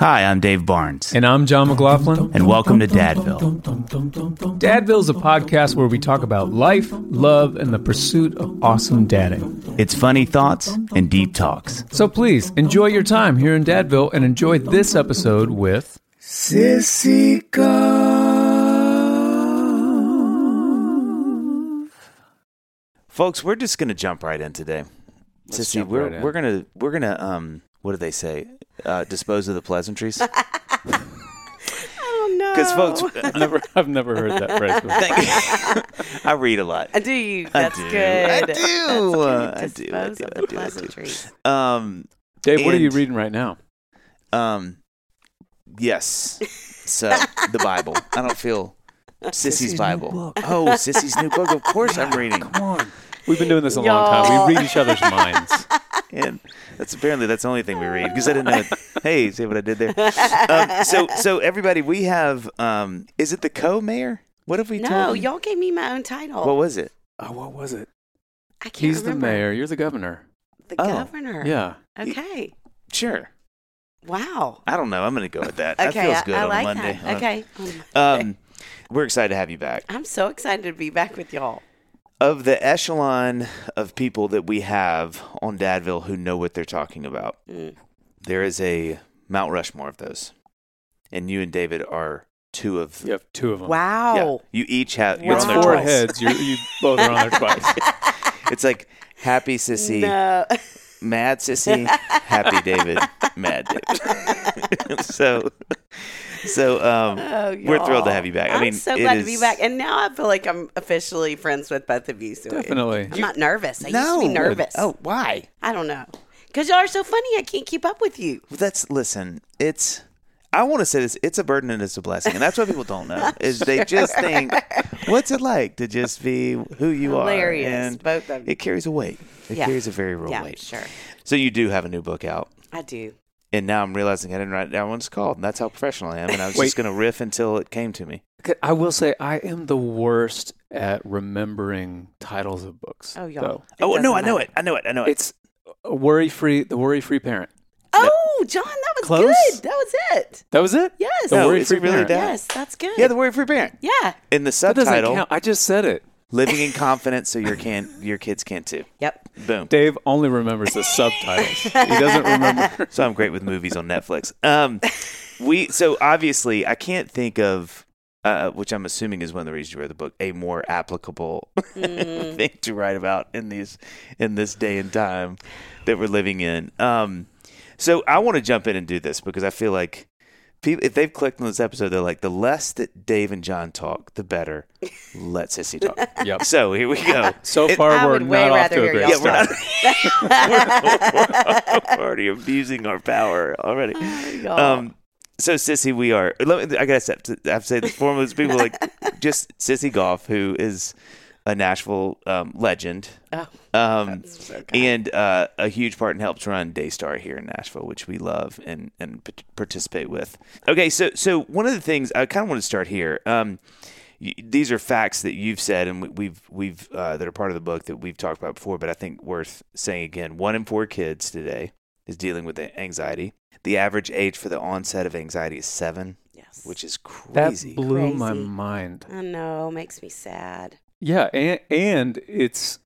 Hi, I'm Dave Barnes, and I'm John McLaughlin. and welcome to Dadville. Dadville is a podcast where we talk about life, love, and the pursuit of awesome dadding. It's funny thoughts and deep talks. So please enjoy your time here in Dadville and enjoy this episode with Sissy Goff. Folks, we're just gonna jump right in today. Let's Sissy, we're right in. we're gonna we're gonna um what do they say? Uh, dispose of the pleasantries. No! Because folks, I've never, I've never heard that phrase before. I read a lot. Do you? That's do. good. I do. I good. do. I Dispose do. of I the do. I do. pleasantries. Um, Dave, what are you reading right now? um, yes. So the Bible. I don't feel Sissy's Bible. Oh, Sissy's new book. Of course, I'm reading. Come on. We've been doing this a long time. We read each other's minds. And that's apparently that's the only thing we read because I didn't know. hey, see what I did there? Um, so, so everybody, we have. Um, is it the co-mayor? What have we No, told? y'all gave me my own title. What was it? Oh, what was it? I can't He's remember. the mayor. You're the governor. The Oh. governor. Yeah. Okay. Sure. Wow. I don't know. I'm going to go with that. that Okay, feels I, good I on like Monday. that. Okay. Um, we're excited to have you back. I'm so excited to be back with y'all. Of the echelon of people that we have on Dadville who know what they're talking about, Mm. there is a Mount Rushmore of those, and you and David are two of. You have two of them. Wow. Yeah, you each have. You're It's on there four twice. heads. You're, you both are on there twice. It's like happy sissy, No. mad sissy, happy David, mad David. so, so um, Oh, we're thrilled to have you back. I I'm mean, so it glad to be is- back. And now I feel like I'm officially friends with both of you. So Definitely. I'm not nervous. I no, used to be nervous. Oh, why? I don't know. Because y'all are so funny. I can't keep up with you. Well, that's listen. It's I want to say this. It's a burden and it's a blessing, and that's what people don't know. Is they just think, what's it like to just be who you Hilarious, are? And both of you. it carries a weight. It Yeah. carries a very real Yeah, weight. sure. So you do have a new book out, I do. And now I'm realizing I didn't write down what it's called, and that's how professional I am. And I was just going to riff until it came to me. I will say I am the worst at remembering titles of books. Oh, y'all. oh no, doesn't I know matter. it. I know it. I know it. It's a worry free. The worry free parent. Oh, John, that was Close? good. That was it. That was it. Yes. The No, worry free parent. that. Yes, that's good. yeah, the worry free parent. yeah. In the That doesn't subtitle, count. I just said it. Living in confidence so your can your kids can too. Yep. Boom. Dave only remembers the subtitles. He doesn't remember. so I'm great with movies on Netflix. Um, we so obviously I can't think of uh, which I'm assuming is one of the reasons you wrote the book, a more applicable Mm. thing to write about in these in this day and time that we're living in. Um, so I want to jump in and do this because I feel like people, if they've clicked on this episode, they're like, the less that Dave and John talk, the better. Let Sissy talk. Yep. So here we go. So It- far, I we're not off rather to a great Yeah, start. we're not. we're already abusing our power already. y'all. Um, so Sissy, we are. Let me, I gotta have to, I have to say this. Foremost, people like just Sissy Goff, who is a Nashville um, legend, Oh, um, that's so and uh, a huge part and helps run Daystar here in Nashville, which we love and and p- participate with. Okay, so so one of the things I kind of want to start here. Um, y- these are facts that you've said, and we- we've we've uh, that are part of the book that we've talked about before, but I think worth saying again. One in four kids today is dealing with anxiety. The average age for the onset of anxiety is seven, yes. which is crazy. That crazy. blew my mind. I know makes me sad. Yeah, and, and it's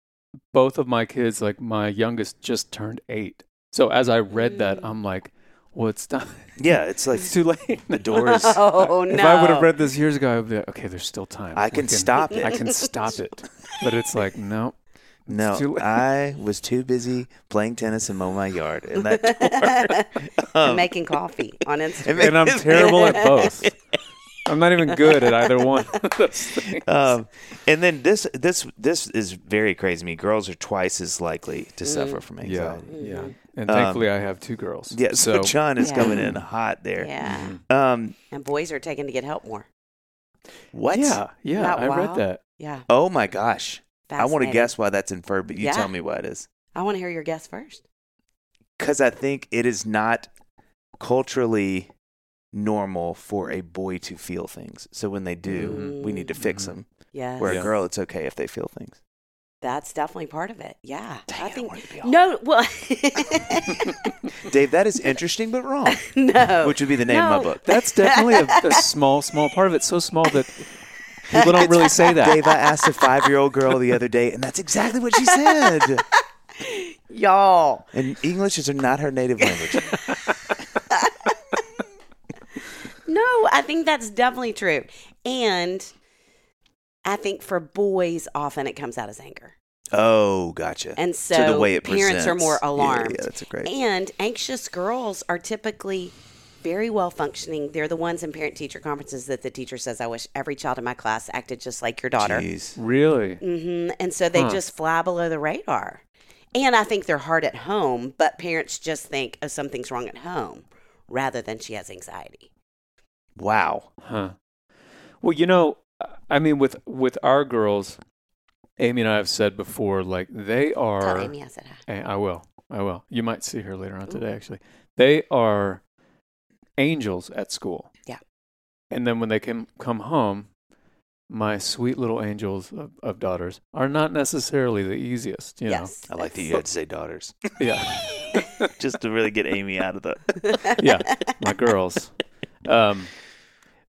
both of my kids. Like my youngest just turned eight. So as I read that, Mm. I'm like, "Well, it's done. yeah, it's like it's too late." the door is. Oh no! If I would have read this years ago, I would be like, "Okay, there's still time. I We can stop it. I can stop it." But it's like, no, No. I was too busy playing tennis and mowing my yard, and that door. And um, making coffee on Instagram. and I'm terrible at both. I'm not even good at either one of those um, and then this this this is very crazy to me. Girls are twice as likely to Mm. suffer from yeah, anxiety. yeah. Mhm. And Um, thankfully, I have two girls. Yeah, so, so John is Yeah. coming in hot there. Yeah. Mhm. Um, And boys are taking to get help more. what? yeah, yeah. Not I read that. Yeah. Oh my gosh! I want to guess why that's inferred, but you Yeah. tell me why it is. I want to hear your guess first. Because I think it is not culturally normal for a boy to feel things. So when they do, we need to fix Mhm. them. Yes. Where Yeah. a girl, it's okay if they feel things. That's definitely part of it. Yeah. Dang I I think wanted to be all- No, well Dave, that is interesting but wrong. No. Which would be the name of my book. That's definitely a, a small, small part of it. So small that people don't really say that. Dave, I asked a five-year-old girl the other day, and that's exactly what she said. Y'all. And English is not her native language. No, I think that's definitely true. And I think for boys, often it comes out as anger. Oh, gotcha. And so, the way it parents are more alarmed. Yeah, that's great. And anxious girls are typically very well functioning. They're the ones in parent teacher conferences that the teacher says, I wish every child in my class acted just like your daughter. Jeez. Really? hmm And so they Huh. just fly below the radar. And I think they're hard at home, but parents just think, oh, something's wrong at home rather than she has anxiety. Wow. Huh. Well, you know, I mean, with with our girls, Amy and I have said before, like they Tell are. Amy I said hi. Eh, I will. I will. You might see her later on today, actually. They are angels at school. Yeah. And then when they can come home, my sweet little angels of, of daughters are not necessarily the easiest. You yes. I like that you had to say daughters. Yeah. just to really get Amy out of the. yeah. My girls. Um,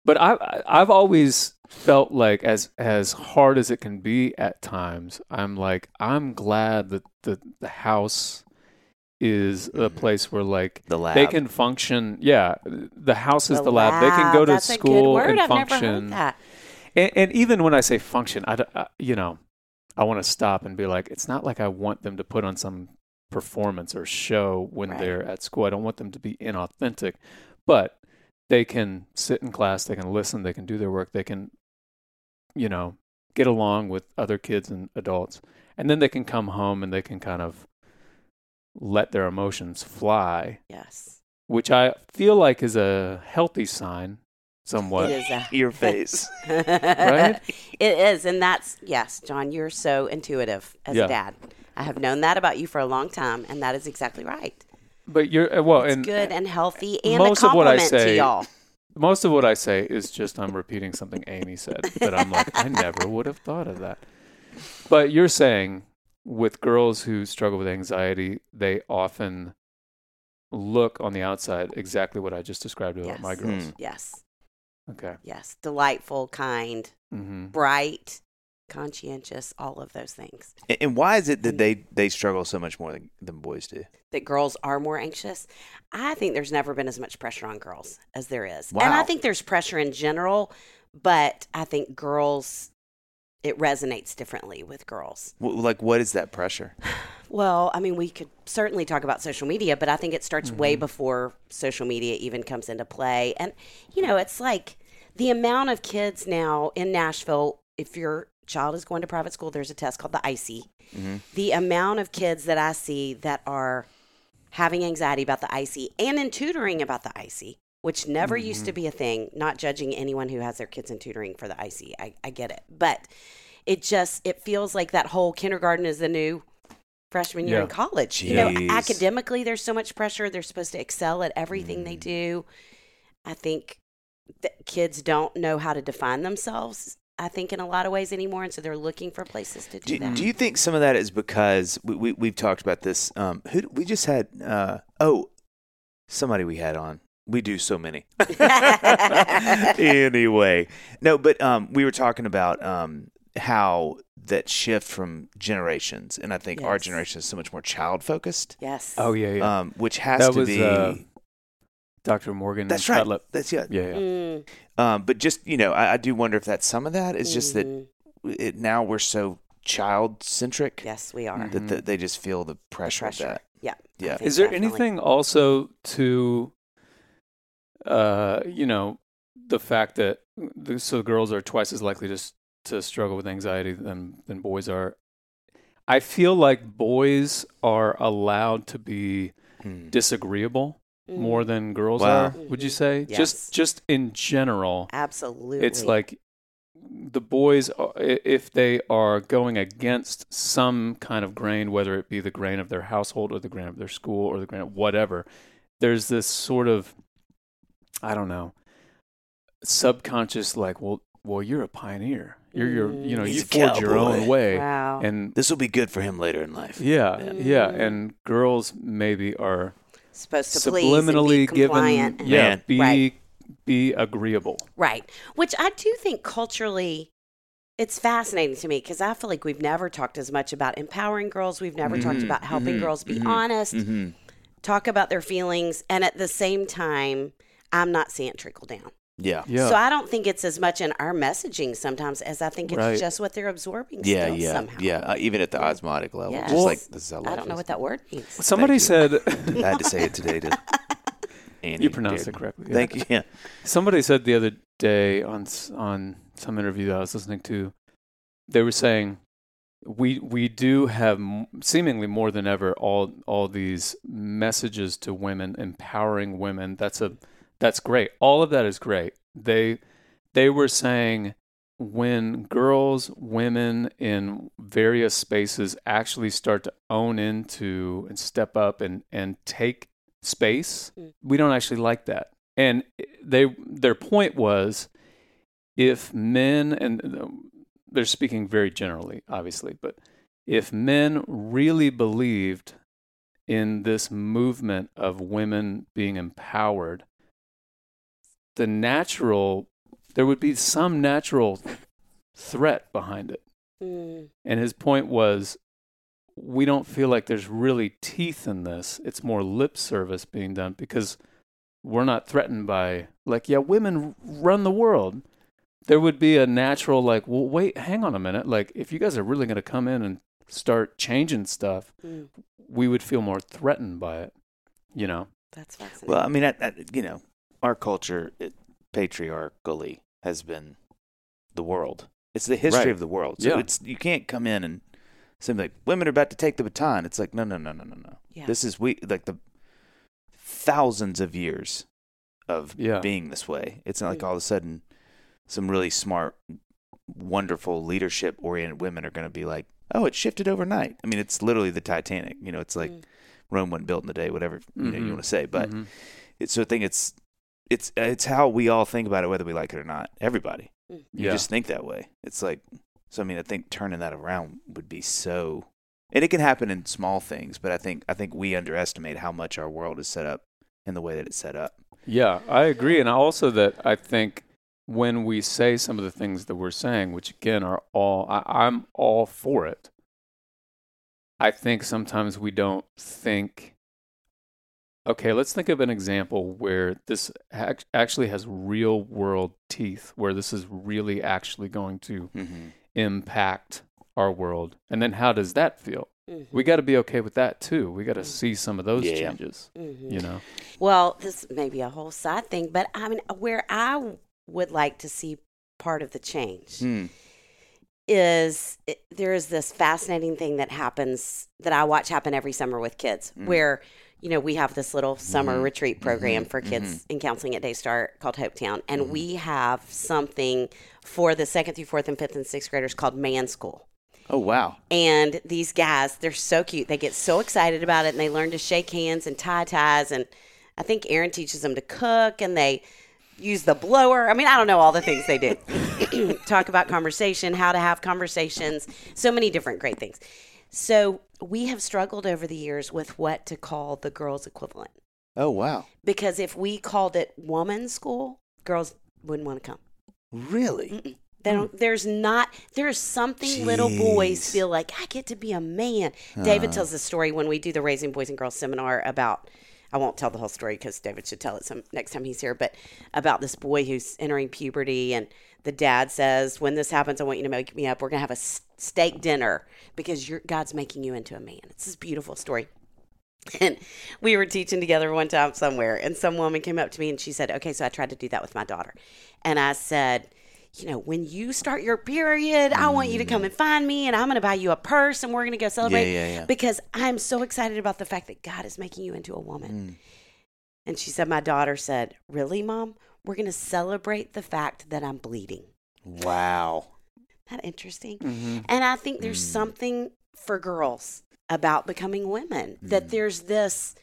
but I, I- I've always felt like as as hard as it can be at times, I'm like I'm glad that the the house is a Mhm. place where like The lab. they can function. Yeah, the house is the, The lab. They can go to That's a school and I've function. And, and even when I say function, I, d- uh, you know, I want to stop and be like, it's not like I want them to put on some performance or show when Right. they're at school. I don't want them to be inauthentic, but they can sit in class, they can listen, they can do their work, they can, you know, get along with other kids and adults, and then they can come home and they can kind of let their emotions fly, Yes. which I feel like is a healthy sign, somewhat. It is a Your face. Right? It is, and that's yes, John. You're so intuitive as Yeah. a dad. I have known that about you for a long time, and that is exactly right. But you're uh, well, It's and good and healthy, and most a of what I say- y'all. most of what I say is just I'm repeating something Amy said, but I'm like, I never would have thought of that. But you're saying with girls who struggle with anxiety, they often look on the outside exactly what I just described about my girls. Hmm. Yes, Okay. yes, delightful, kind, hmm bright, conscientious, all of those things. And- why is it that they they struggle so much more than, than boys do? That girls are more anxious. I think there's never been as much pressure on girls as there is, and I think there's pressure in general. but I think girls, it resonates differently with girls. W- like, what is that pressure? Well, I mean, we could certainly talk about social media, but I think it starts way mm-hmm. before social media even comes into play. And, you know, it's like the amount of kids now in Nashville, if your child is going to private school, there's a test called the ISEE. The amount of kids that I see that are having anxiety about the ISEE and in tutoring about the ISEE, which never used to be a thing, not judging anyone who has their kids in tutoring for the ISEE. I, I get it. But it just, it feels like that whole kindergarten is the new freshman year Yeah. in college. You know, academically, there's so much pressure. They're supposed to excel at everything Mm. they do. I think that kids don't know how to define themselves. I think in a lot of ways anymore, and so they're looking for places to do, Do, that. do you think some of that is because we, we we've talked about this? Um, who we just had? Uh, oh, somebody we had on. We do so many. anyway, no, but um, we were talking about um, how that shift from generations, and I think our generation is so much more child focused, yes. Oh yeah, yeah. um, which has That to was, be. uh, Dr. Morgan. that's right. Cutlip. That's yeah. Yeah, yeah. Mm, Um, but just you know, I, I do wonder if that's some of that. It's just that mhm. it, now we're so child centric Yes, we are. that th- they just feel the The pressure, of that. Yeah. Yeah. Is there definitely. anything also to, uh, you know, the fact that the, so girls are twice as likely to to struggle with anxiety than than boys are? I feel like boys are allowed to be Hmm. disagreeable more than girls Wow. are. Would you say? Yes. Just just in general, Absolutely. it's like the boys are- i- if they are going against some kind of grain whether it be the grain of their household or the grain of their school or the grain of whatever there's this sort of i don't know subconscious like well well you're a pioneer you're your you know Mm. you He's a forge your own cowboy. way wow. and This will be good for him later in life. yeah yeah Mm. and girls maybe are supposed to please and subliminally be given compliant. yeah Man. be Right. be agreeable Right. Which I do think culturally it's fascinating to me because I feel like we've never talked as much about empowering girls. We've never talked Mhm, about helping mhm, girls be mhm, honest, Mm-hmm. talk about their feelings, and at the same time, I'm not seeing it trickle down. Yeah. yeah So I don't think it's as much in our messaging sometimes as I think it's Right. just what they're absorbing Yeah, still yeah, somehow. yeah. Uh, even at the osmotic level, Yes. just Well, like this is how I don't know what that word means. somebody said I had to say it today to Annie. you pronounced dear. it correctly yeah. Thank you. Yeah. Somebody said the other day on on some interview that I was listening to, they were saying we we do have seemingly more than ever all all these messages to women, empowering women. That's a that's great. All of that is great. They they were saying when girls, women in various spaces actually start to own into and step up and and take space, Mm. we don't actually like that. And they their point was if men and um, they're speaking very generally obviously, but if men really believed in this movement of women being empowered, the natural there would be some natural threat behind it. Mm, And his point was we don't feel like there's really teeth in this. It's more lip service being done because we're not threatened by like yeah, women run the world. There would be a natural like, well, wait, hang on a minute. Like if you guys are really going to come in and start changing stuff, mm, we would feel more threatened by it. You know. that's fascinating. Well, I mean, I, I, you know, our culture, it, patriarchally, has been the world. It's the history Right. of the world. So Yeah. it's you can't come in and say like women are about to take the baton. It's like no, no, no, no, no, no. yeah. This is we like the thousands of years of Yeah. being this way. It's not like all of a sudden some really smart, wonderful leadership oriented women are going to be like, oh, it shifted overnight. I mean, it's literally the Titanic. You know, it's like Mm. Rome wasn't built in a day, whatever you know you Mhm. want to say. But Mhm. it's so I think it's it's it's how we all think about it, whether we like it or not. Everybody, Mm. you yeah. just think that way. It's like so. I mean, I think turning that around would be so, and it can happen in small things. But I think I think we underestimate how much our world is set up in the way that it's set up. Yeah, I agree. And also that I think when we say some of the things that we're saying, which again are all, I, I'm all for it. I think sometimes we don't think Okay, let's think of an example where this ac- actually has real world teeth, where this is really actually going to Mhm. impact our world. And then how does that feel? Mhm. We got to be okay with that too. We got to see some of those Yeah. changes, Mhm. you know. Well, this may be a whole side thing, but I mean, where I would like to see part of the change Hmm. is it, there is this fascinating thing that happens that I watch happen every summer with kids, Mm. where you know we have this little summer Mhm. retreat program Mhm. for kids Mhm. in counseling at Daystar called Hopetown, and Mhm. we have something for the second through fourth and fifth and sixth graders called Man School. Oh wow. And these guys, they're so cute. They get so excited about it and they learn to shake hands and tie ties. And I think Aaron teaches them to cook and they use the blower. I mean, I don't know all the things they do. Talk about conversation, how to have conversations, so many different great things. So we have struggled over the years with what to call the girls' equivalent. Oh wow. Because if we called it woman's school, girls wouldn't want to come. Really? Mm-mm. They don't, there's not there's something little boys feel like I get to be a man. David Uh. tells the story when we do the Raising Boys and Girls seminar about I won't tell the whole story because David should tell it some next time he's here. But about this boy who's entering puberty, and the dad says, "When this happens, I want you to make me up. We're gonna have a steak dinner because God's making you into a man." It's this beautiful story. And we were teaching together one time somewhere, and some woman came up to me and she said, Okay, so I tried to do that with my daughter. And I said, You know, when you start your period, I want you to come and find me, and I'm going to buy you a purse, and we're going to go celebrate. yeah, yeah. Because I'm so excited about the fact that God is making you into a woman. And she said, My daughter said, Really, mom? We're going to celebrate the fact that I'm bleeding. Wow. Isn't that interesting? Mm-hmm. And I think there's Mm. something for girls about becoming women that Mm. there's this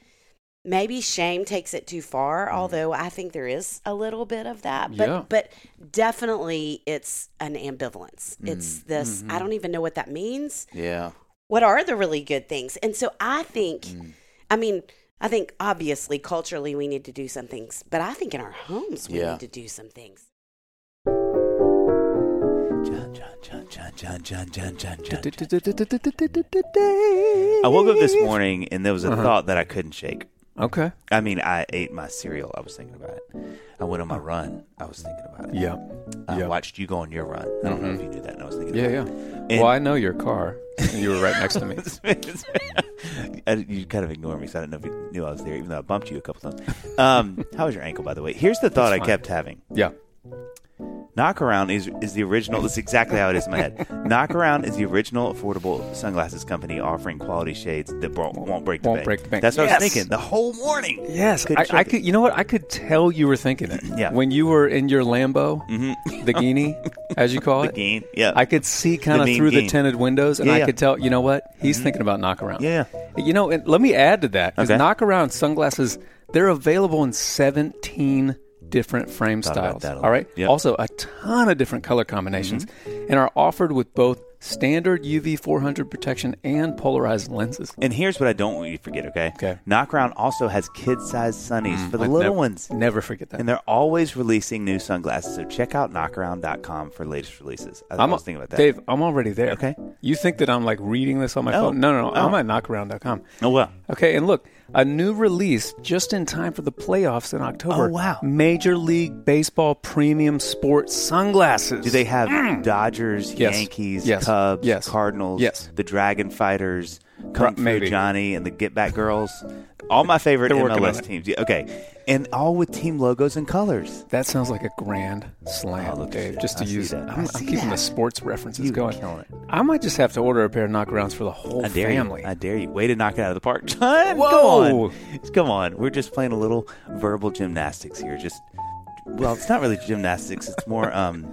maybe shame takes it too far mm-hmm. although i think there is a little bit of that but yeah. but definitely it's an ambivalence mm. it's this mm-hmm. i don't even know what that means yeah what are the really good things and so i think mm. i mean i think obviously culturally we need to do some things but i think in our homes we yeah. need to do some things I woke up this morning and there was a uh-huh. thought that I couldn't shake. Okay. I mean, I ate my cereal. I was thinking about it. I went on my run. I was thinking about it. Yeah. I yeah. watched you go on your run. I don't know Mhm. if you knew that. And I was thinking. Yeah, yeah. And- well, I know your car. You were right next to me. You kind of ignored me, so I didn't know if you knew I was there, even though I bumped you a couple times. Um, how was your ankle, by the way? Here's the thought It's I fine. kept having. Yeah. Knockaround is is the original. That's exactly how it is in my head. Knockaround is the original affordable sunglasses company offering quality shades that bro- won't break the Won't bank. break the bank. That's what I was thinking the whole morning. Yes, Couldn't I, I could. You know what? I could tell you were thinking it. Yeah. When you were in your Lambo, Mm-hmm. the Guinea, as you call it, The it, gain. Yeah. I could see kind of mean through the tinted windows, and Yeah, I yeah. could tell. You know what? He's thinking about knockaround. yeah. You know, and let me add to that because Okay. knockaround sunglasses they're available in 17 different frame styles. that a lot. right. Yep. Mm-hmm. Also, a ton of different color combinations, and are offered with both standard UV 400 protection and polarized lenses. And here's what I don't want you to forget, okay? Okay. Knockaround also has kid-sized sunnies for the I little never- ones. Never forget that. And they're always releasing new sunglasses. So check out knockaround.com for latest releases. I, I'm was thinking about that. Dave, I'm already there. Okay. You think that I'm like reading this on my No. phone? No, no, no. I'm Oh. at knockaround.com. Oh, well. Okay, and look, a new release just in time for the playoffs in October. Oh, wow. Major League Baseball premium sports sunglasses. Do they have Dodgers, Mm. Yes. Yankees, Yes. Cubs, Yes. Cardinals, Yes. the Dragon Fighters, Kung Fu maybe. Johnny, and the Get Back Girls? All my favorite They're working on MLS teams. Yeah, okay. And all with team logos and colors. That sounds like a grand slam, Oh, Dave. Just to I use, that. I'm, I'm keeping the sports references You going. killing it. I might just have to order a pair of knockarounds for the whole I dare family. you. I dare you. Way to knock it out of the park, John. Whoa. Come on. Come on. We're just playing a little verbal gymnastics here. Just well, it's not really gymnastics. It's more um,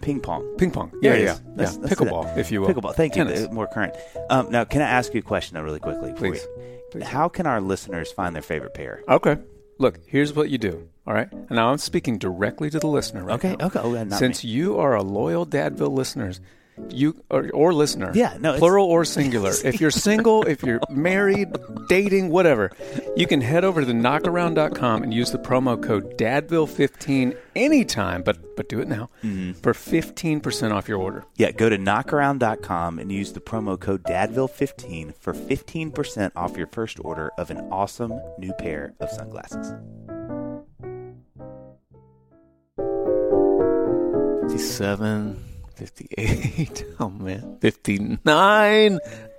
ping pong. Ping pong. There Yeah, yeah, is. yeah. Let's- let's Pickleball, if you will. Pickleball. Thank Tennis. you. More current. Um, now, can I ask you a question though, really quickly? Please. Please. How can our listeners find their favorite pair? Okay. Look, here's what you do. All right. And now I'm speaking directly to the listener right Okay. now. Okay. Oh, Since me. you are a loyal Dadville listeners, you or, or listener, Yeah, no, plural or singular. if you're single, if you're married, dating, whatever, you can head over to the knockaround.com and use the promo code Dadville15 anytime, but but do it now Mm-hmm. for 15% off your order. Yeah, go to knockaround.com and use the promo code DADVILLE15 for 15% off your first order of an awesome new pair of sunglasses. 57, 58, oh man, 59.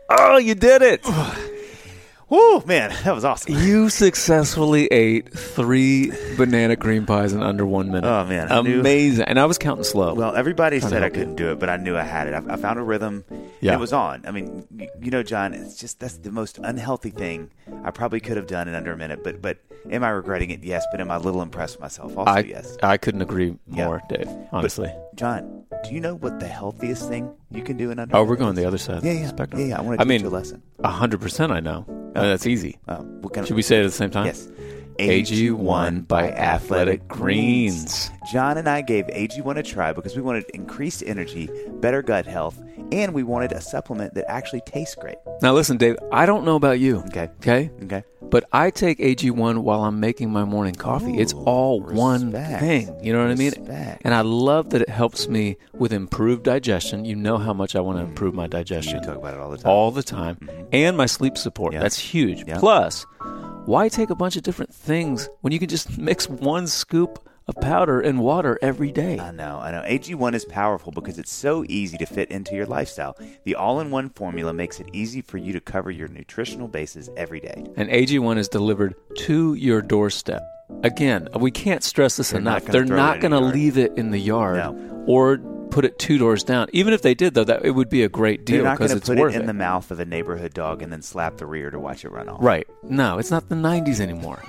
Oh, you did it. Woo, man, that was awesome. You successfully ate three banana cream pies in under one minute. Oh, man, I knew- amazing! And I was counting slow. Well, everybody Trying said I couldn't do it, but I knew I had it. I, I found a rhythm. Yeah. It was on. I mean, you, you know, John, it's just that's the most unhealthy thing I probably could have done in under a minute. But but am I regretting it? Yes. But am I a little impressed with myself? Also, I yes. I couldn't agree Yeah. more, Dave. Honestly. John, do you know what the healthiest thing you can do in under? oh, we're going the other side. Yeah, of the yeah, spectrum. yeah, yeah. I want to I teach mean, you a lesson. hundred percent. I know. Uh, that's easy. Uh, what kind Should of, we say it at the same time? Yes. AG1 by Athletic Greens. John and I gave AG1 a try because we wanted increased energy, better gut health, and we wanted a supplement that actually tastes great. Now listen, Dave. I don't know about you. Okay. Okay. Okay. But I take AG1 while I'm making my morning coffee. it's Ooh, all one thing. You know what I mean? And I love that it helps me with improved digestion. You know how much I want to mm. improve my You digestion talk about it all the time. all the time. Mm-hmm. And my sleep support. That's huge. Yeah. Plus, why take a bunch of different things when you can just mix one scoop of powder and water every day? I know, I know. AG1 is powerful because it's so easy to fit into your lifestyle. The all in one formula makes it easy for you to cover your nutritional bases every day. and AG1 is delivered to your doorstep. Again, we can't stress this They're not enough. gonna They're not going to leave it in the yard No. or put it two doors down. Even if they did, though, that it would be a great deal not going because to it's put worth it in it. the mouth of a neighborhood dog and then slap the rear to watch it run off. Right? No, it's not the '90s anymore.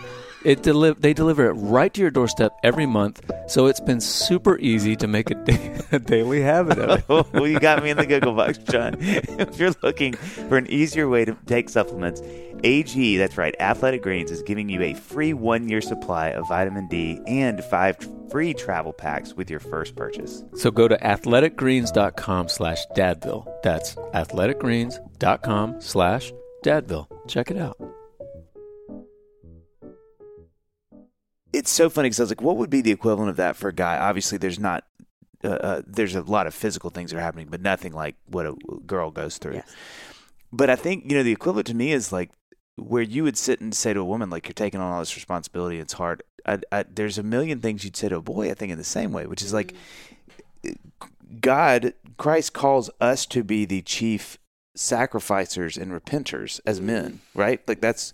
It deli- they deliver it right to your doorstep every month, so it's been super easy to make a, da- a daily habit of it. Oh, well, you got me in the Google box, John. if you're looking for an easier way to take supplements, AG, that's right, Athletic Greens is giving you a free one year supply of vitamin D and five free travel packs with your first purchase. So go to athleticgreens.com slash dadville. That's athleticgreens.com slash dadville. Check it out. It's so funny because I was like, what would be the equivalent of that for a guy? Obviously, there's not. Uh, uh, there's a lot of physical things that are happening, but nothing like what a girl goes through. Yes. But I think you know the equivalent to me is like where you would sit and say to a woman like you're taking on all this responsibility. It's hard. I, I, there's a million things you'd say to a boy. I think in the same way, which is like mm-hmm. God, Christ calls us to be the chief sacrificers and repenters as mm-hmm. men, right? Like that's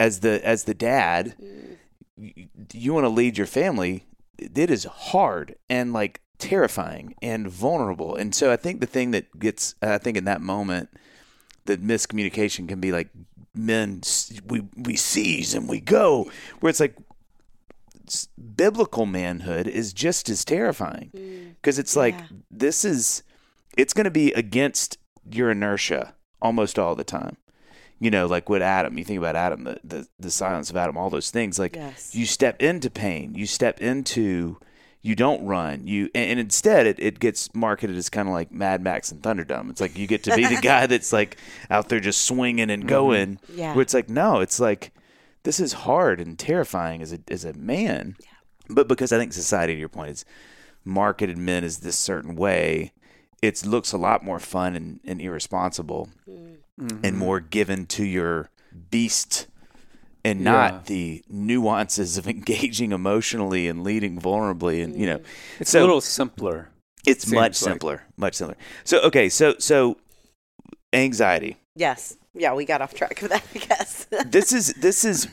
as the as the dad, mm-hmm. you, you want to lead your family. It is hard and like terrifying and vulnerable. And so I think the thing that gets, I think in that moment, the miscommunication can be like men we we seize and we go where it's like biblical manhood is just as terrifying. Mm. Because it's like this is it's going to be against your inertia almost all the time. You know like with adam you think about adam the, the the silence of adam all those things like Yes. you step into pain you step into you don't run. You and, and instead it, it gets marketed as kind of like mad max and thunderdome. It's like you get to be the guy that's like out there just swinging and mm-hmm. going Yeah. where it's like no it's like this is hard and terrifying as a as a man. But because i think society to your point is marketed men as this certain way it looks a lot more fun and, and irresponsible mm. and mm-hmm. more given to your beast and not Yeah. the nuances of engaging emotionally and leading vulnerably and you know It's So- a little simpler. it's Seems much like- simpler much simpler so okay so so anxiety Yes. Yeah, we got off track of that, I guess. this is this is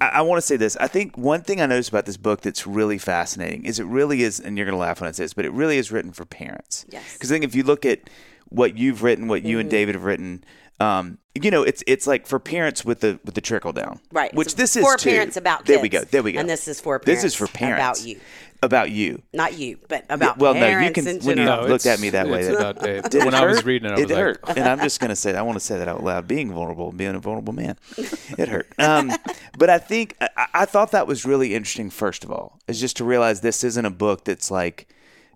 I, I want to say this. I think one thing I noticed about this book that's really fascinating is it really is, and you're going to laugh when I say this, but it really is written for parents. Yes. Because I think if you look at what you've written, what you and Mm-hmm. David have written, um, you know, it's it's like for parents with the with the trickle down, right. Which It's this is for too. parents about kids. There we go. There we go. And this is for parents. This is for parents About you. about you. Not you, but about well, no, you can- when you general. looked at me that way, that- about Dave. When it I was reading it, I was it like, hurt, and I'm just gonna say, I want to say that out loud. Being vulnerable, being a vulnerable man, it hurt. Um, but I think I, I thought that was really interesting. First of all, is just to realize this isn't a book that's like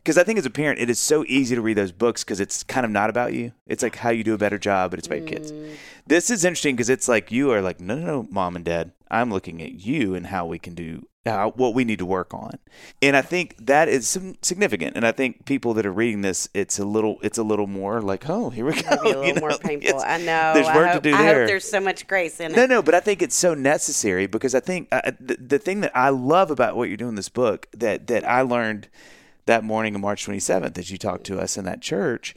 because I think as a parent, it is so easy to read those books because it's kind of not about you. It's like how you do a better job, but it's about your kids. Mm. This is interesting because it's like you are like, no, no, no, mom and dad. I'm looking at you and how we can do what we need to work on, and I think that is significant. And I think people that are reading this, it's a little, it's a little more like, oh, here we go. A little you know? more painful. It's- I know. There's I work hope, to do I there. hope there's so much grace in No, it. No, no, but I think it's so necessary because I think uh, the, the thing that I love about what you're doing in this book that that I learned that morning of March 27th as you talked to us in that church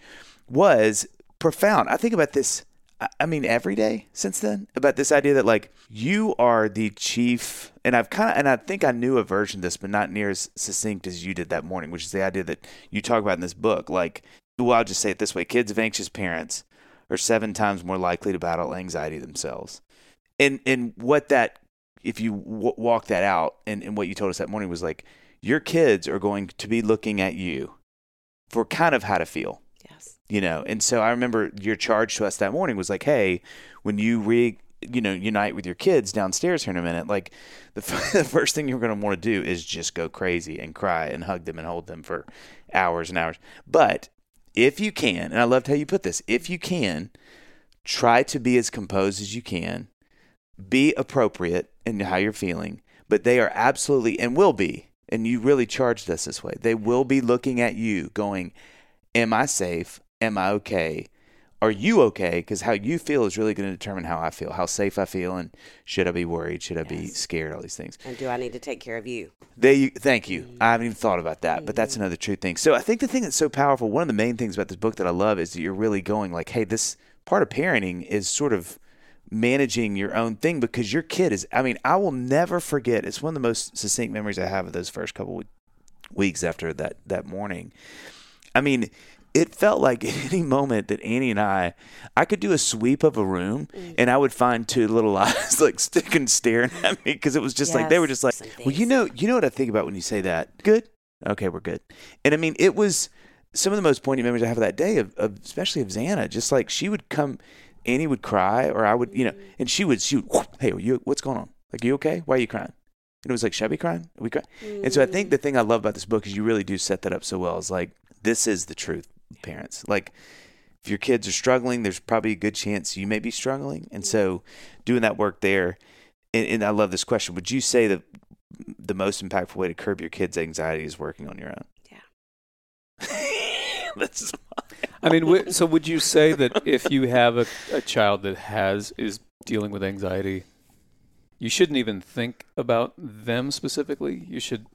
was profound. I think about this. I- I mean, every day since then about this idea that like you are the chief, and I've kind of, and I think I knew a version of this, but not near as succinct as you did that morning, which is the idea that you talk about in this book. Like, well, I'll just say it this way: kids of anxious parents are seven times more likely to battle anxiety themselves and and what that if you w- walk that out and, and what you told us that morning was like your kids are going to be looking at you for kind of how to feel Yes. you know and so i remember your charge to us that morning was like hey when you re you know unite with your kids downstairs here in a minute like the, f- the first thing you're going to want to do is just go crazy and cry and hug them and hold them for hours and hours but if you can and i loved how you put this if you can try to be as composed as you can be appropriate in how you're feeling, but they are absolutely and will be, and you really charged us this way. They will be looking at you going, Am I safe? Am I okay? Are you okay? Because how you feel is really going to determine how I feel, how safe I feel, and should I be worried? Should I be scared? All these things. And do I need to take care of you? They thank you. Mm. I haven't even thought about that, but that's mm. another true thing. So I think the thing that's so powerful, one of the main things about this book that I love is that you're really going like, hey, this part of parenting is sort of managing your own thing because your kid is I mean, I will never forget. It's one of the most succinct memories I have of those first couple we- weeks after that that morning. I mean, it felt like at any moment that Annie and I, I could do a sweep of a room mm. and I would find two little eyes like sticking staring at me because it was just like they were just like, well, you know, you know what I think about when you say that. Good, okay, we're good. And I mean, it was some of the most poignant memories I have of that day of, of especially of Xana. Just like she would come, Annie would cry, or I would, you know, and she would, shoot. hey, are you, what's going on? Like, you okay? Why are you crying? And it was like, should I be crying? Are we crying? And so I think mm. the thing I love about this book is you really do set that up so well. Is like, this is the truth, parents. Like, if your kids are struggling, there's probably a good chance you may be struggling. And so mm. doing that work there, and, and I love this question. Would you say that the most impactful way to curb your kids' anxiety is working on your own? Yeah. That's I mean, so would you say that if you have a, a child that has is dealing with anxiety, you shouldn't even think about them specifically? You should.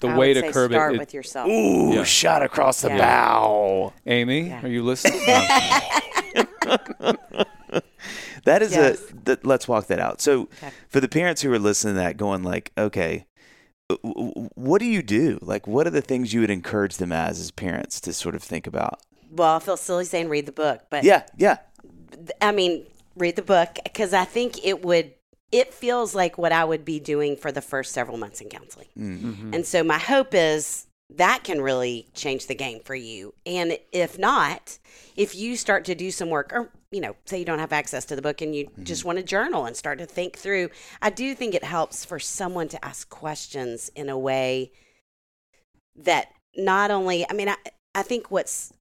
The I way would to say curb start it, it- with yourself. ooh, Yeah. shot across the Yeah. bow. Amy, Yeah. are you listening? That is Yes. a. Th- let's walk that out. So, Okay. for the parents who are listening to that, going like, okay, w- w- what do you do? Like, what are the things you would encourage them as as parents to sort of think about? Well, I feel silly saying read the book, but Yeah, yeah, I mean, read the book because I think it would. It feels like what I would be doing for the first several months in counseling, Mhm. and so my hope is that can really change the game for you. And if not, if you start to do some work, or you know, say you don't have access to the book and you just want to journal and start to think through, I do think it helps for someone to ask questions in a way that not only. I mean, I I think what's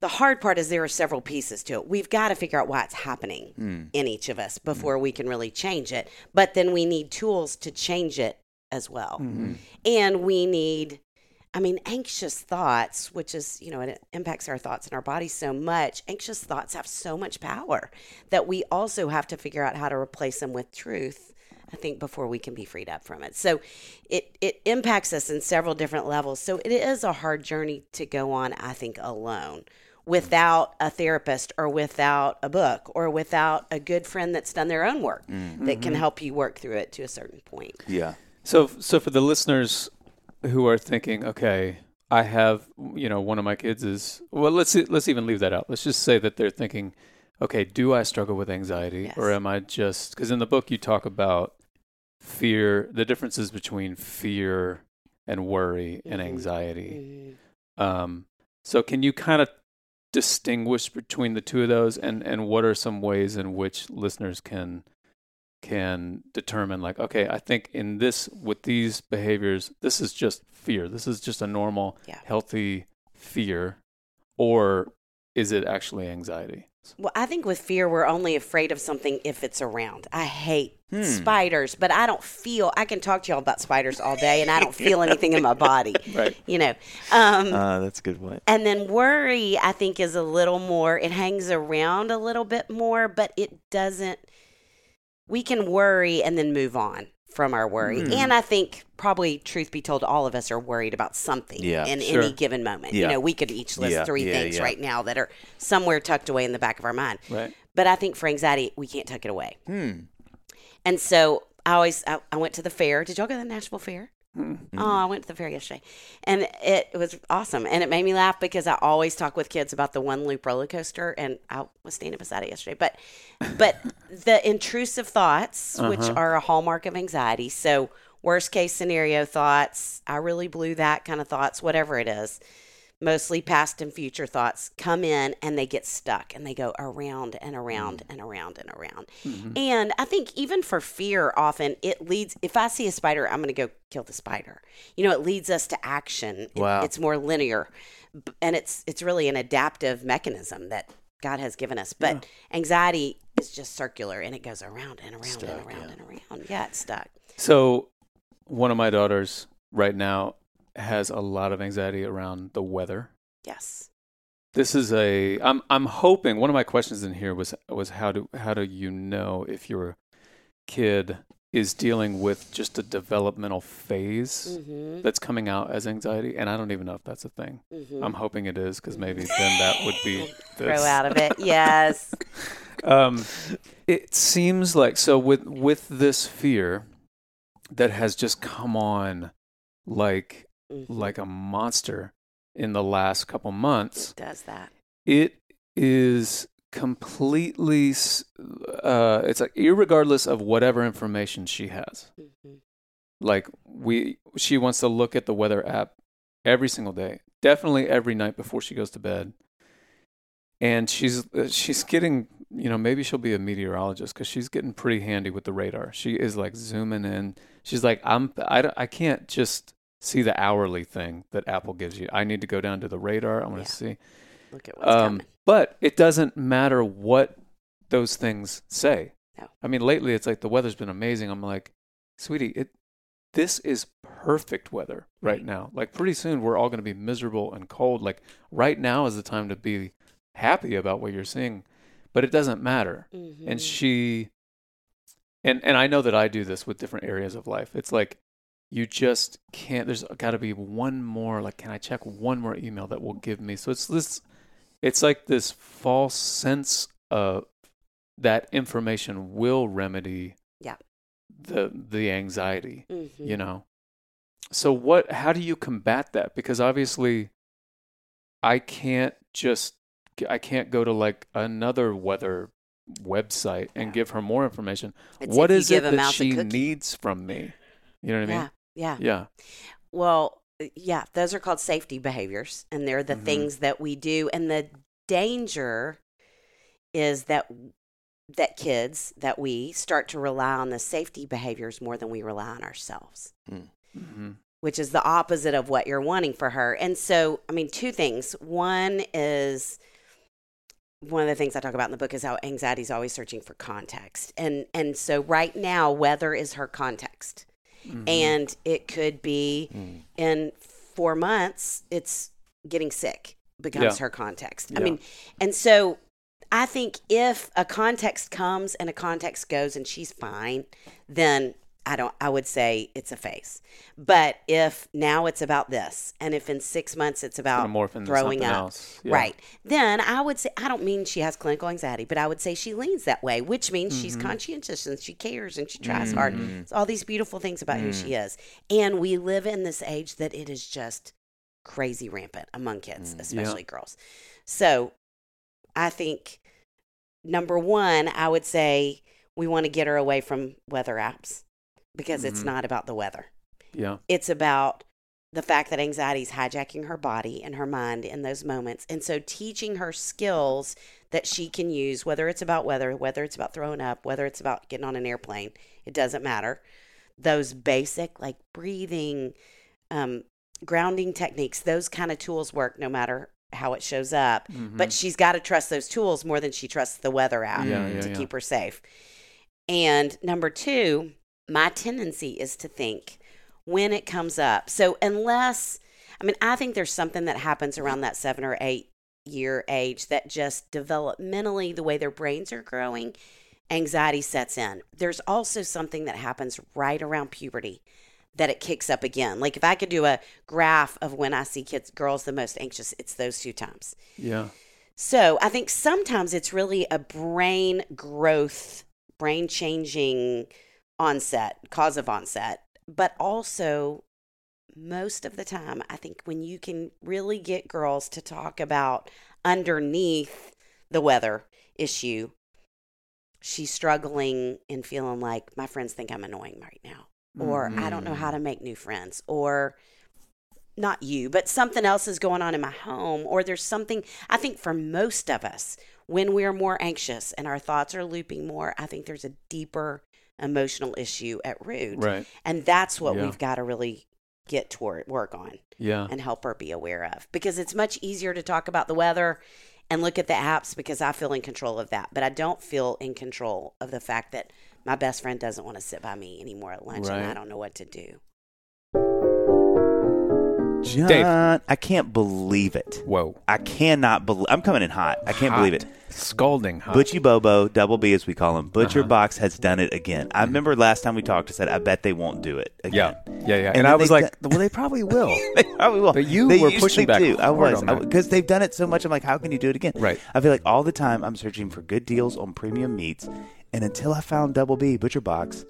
the hard part is there are several pieces to it. We've got to figure out why it's happening Mm. in each of us before we can really change it. But then we need tools to change it as well. Mhm. And we need, I mean, anxious thoughts, which is, you know, it impacts our thoughts and our bodies so much. Anxious thoughts have so much power that we also have to figure out how to replace them with truth. I think before we can be freed up from it. So it it impacts us in several different levels. So it is a hard journey to go on, I think, alone without a therapist or without a book or without a good friend that's done their own work that can help you work through it to a certain point. yeah. So, so for the listeners who are thinking, okay, I have, you know, one of my kids is well. Let's let's even leave that out. Let's just say that they're thinking, okay, do I struggle with anxiety, or am I just because in the book you talk about fear, the differences between fear and worry and Mhm. anxiety. Um, so can you kind of distinguish between the two of those, and and what are some ways in which listeners can can determine like okay i think in this with these behaviors this is just fear. This is just a normal Yeah. healthy fear. Or is it actually anxiety Well, I think with fear, we're only afraid of something if it's around. I hate Hmm. spiders, but I don't feel. I can talk to y'all about spiders all day, and I don't feel anything in my body. Right. You know. Um, Uh, that's a good point. and then worry, I think, is a little more. It hangs around a little bit more, but it doesn't. We can worry and then move on from our worry. Hmm. And I think probably, truth be told, all of us are worried about something Yeah, in sure. any given moment. You know, we could each list Yeah, three yeah, things yeah. right now that are somewhere tucked away in the back of our mind. right But I think for anxiety, we can't tuck it away. Hmm. And so I always I, I went to the fair. Did y'all go to the Nashville Fair? Mm. Oh, I went to the fair yesterday, and it was awesome. And it made me laugh because I always talk with kids about the one loop roller coaster, and I was standing beside it yesterday. But but the intrusive thoughts, which Uh-huh. are a hallmark of anxiety, so worst case scenario thoughts, I really blew that kind of thoughts, whatever it is, mostly past and future thoughts come in and they get stuck and they go around and around mm. and around and around. Mm-hmm. And I think even for fear, often it leads, if I see a spider, I'm going to go kill the spider. You know, it leads us to action. It- Wow. it's more linear. And it's it's really an adaptive mechanism that God has given us. But anxiety is just circular and it goes around and around Stuck, and around yeah. and around. Yeah, it's stuck. so one of my daughters right now has a lot of anxiety around the weather Yes. This is a. I'm. I'm hoping. One of my questions in here was was how do how do you know if your kid is dealing with just a developmental phase Mm-hmm. that's coming out as anxiety, and I don't even know if that's a thing. mm-hmm. I'm hoping it is because maybe then that would be Throw out of it. Yes. Um, it seems like so with with this fear that has just come on like Mhm. like a monster in the last couple months. It does that. it is completely uh, it's like irregardless of whatever information she has hmm like we she wants to look at the weather app every single day definitely every night before she goes to bed and she's uh, she's getting you know maybe she'll be a meteorologist because she's getting pretty handy with the radar she is like zooming in she's like i'm I, don't- I can't just see the hourly thing that apple gives you i need to go down to the radar i want to see Look at what's um, coming. but it doesn't matter what those things say. No. I mean, lately it's like the weather's been amazing. I'm like, sweetie, it this is perfect weather right Right. now. Like pretty soon we're all going to be miserable and cold. Like right now is the time to be happy about what you're seeing, but it doesn't matter. And Mhm. she and and I know that I do this with different areas of life. It's like you just can't there's got to be one more like can I check one more email that will give me so it's this it's like this false sense of that information will remedy Yeah. the the anxiety Mhm. you know so what how do you combat that because obviously i can't just i can't go to like another weather website and Yeah. give her more information It's what is it that she needs from me you know what i mean Yeah. Yeah Yeah. Well, uh, yeah, those are called safety behaviors, and they're the Mhm. things that we do. And the danger is that that kids that we start to rely on the safety behaviors more than we rely on ourselves, hmm which is the opposite of what you're wanting for her. And so, I mean, two things. One is one of the things I talk about in the book is how anxiety is always searching for context. And and so right now weather is her context. Mm-hmm. And it could be Mm. in four months, it's getting sick becomes Yeah. her context. I mean, and so I think if a context comes and a context goes and she's fine, then I don't, I would say it's a phase. But if now it's about this, and if in six months it's about into throwing up, else. Yeah. right, then I would say, I don't mean she has clinical anxiety, but I would say she leans that way, which means she's Mm-hmm. conscientious and she cares and she tries hard. Mhm. It's all these beautiful things about who Mm. she is. And we live in this age that it is just crazy rampant among kids, Mm. especially girls. So I think number one, I would say we want to get her away from weather apps because it's Mhm. not about the weather. Yeah. It's about the fact that anxiety is hijacking her body and her mind in those moments. And so teaching her skills that she can use, whether it's about weather, whether it's about throwing up, whether it's about getting on an airplane, it doesn't matter. Those basic, like breathing, um, grounding techniques, those kind of tools work no matter how it shows up. But she's got to trust those tools more than she trusts the weather app Yeah, yeah, to yeah. keep her safe. And number two, my tendency is to think when it comes up. So unless, I mean, I think there's something that happens around that seven or eight year age that just developmentally, the way their brains are growing, anxiety sets in. There's also something that happens right around puberty that it kicks up again. Like if I could do a graph of when I see kids, girls the most anxious, it's those two times. Yeah. So I think sometimes it's really a brain growth, brain changing onset, cause of onset, but also most of the time, I think when you can really get girls to talk about underneath the weather issue, she's struggling and feeling like my friends think I'm annoying right now, or I don't know how mm. to make new friends, or not you, but something else is going on in my home, or there's something. I think for most of us, when we're more anxious and our thoughts are looping more, I think there's a deeper emotional issue at root. Right. And that's what Yeah. we've got to really get toward work on Yeah. and help her be aware of because it's much easier to talk about the weather and look at the apps because I feel in control of that. But I don't feel in control of the fact that my best friend doesn't want to sit by me anymore at lunch and I don't know what to do. John, Dave. I can't believe it. Whoa. I cannot believe. I'm coming in hot. I can't believe it. Hot. Scalding hot. Butchie Bobo, Double B as we call him, Butcher Uh-huh. Box has done it again. I remember last time we talked, I said, I bet they won't do it yeah. again. Yeah. Yeah. And, And I was like, well, they probably will. They probably will. But you They were pushing back do. I was because they've done it so much. I'm like, how can you do it again? Right. I feel like all the time I'm searching for good deals on premium meats, and until I found Double B Butcher Box,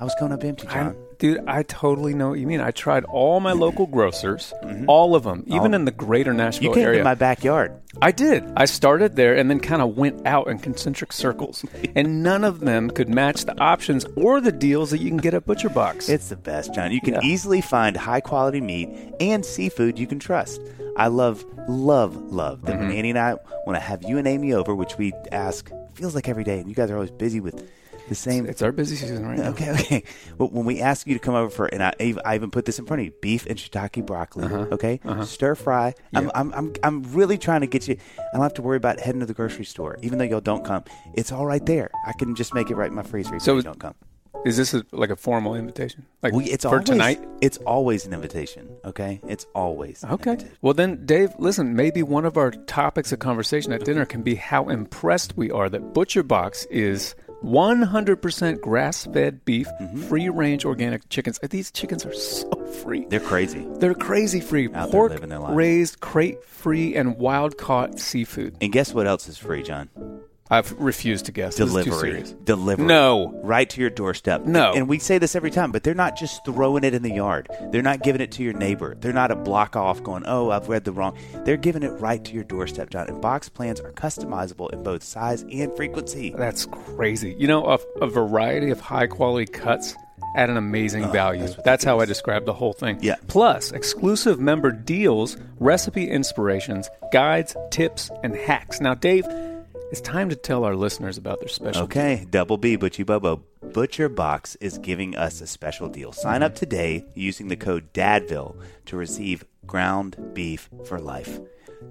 I was going up empty, I, John. dude, I totally know what you mean. I tried all my local grocers, all of them, even All- in the greater Nashville Mm-hmm. you came area. to my backyard. I did. I started there and then kind of went out in concentric circles, and none of them could match the options or the deals that you can get at Butcher Box. It's the best, John. You can Yeah. easily find high quality meat and seafood you can trust. I love, love, love that Mm-hmm. when Annie and I want to have you and Amy over, which we ask feels like every day, and you guys are always busy with the same. it's our busy season right now. Okay, okay. Well, when we ask you to come over for, and I, I even put this in front of you, beef and shiitake broccoli. Uh-huh. Okay, stir fry. I'm, I'm, I'm, I'm really trying to get you. I don't have to worry about heading to the grocery store, even though y'all don't come. It's all right there. I can just make it right in my freezer. So you don't come. Is this a, like a formal invitation? Like Well, it's for always, tonight? It's always an invitation. Okay, it's always Okay. Well, then, Dave, listen, maybe one of our topics of conversation at dinner can be how impressed we are that Butcher Box is 100% grass fed beef, Mm-hmm. free range organic chickens. These chickens are so free. They're crazy. They're crazy free. Out there Pork living their life. raised, crate free, and wild caught seafood. And guess what else is free, John? I've refused to guess. This is too Delivery. serious. Delivery. No. Right to your doorstep. No. And we say this every time, but they're not just throwing it in the yard. They're not giving it to your neighbor. They're not a block off going, oh, I've read the wrong. They're giving it right to your doorstep, John. And box plans are customizable in both size and frequency. That's crazy. You know, a, a variety of high quality cuts at an amazing oh, value. that's That's, what how I describe the whole thing. Yeah. Plus, exclusive member deals, recipe inspirations, guides, tips, and hacks. Now, Dave, it's time to tell our listeners about their special. Okay, Double B, Butchie Bobo. Butcher Box is giving us a special deal. Sign up today using the code DADVILLE to receive ground beef for life.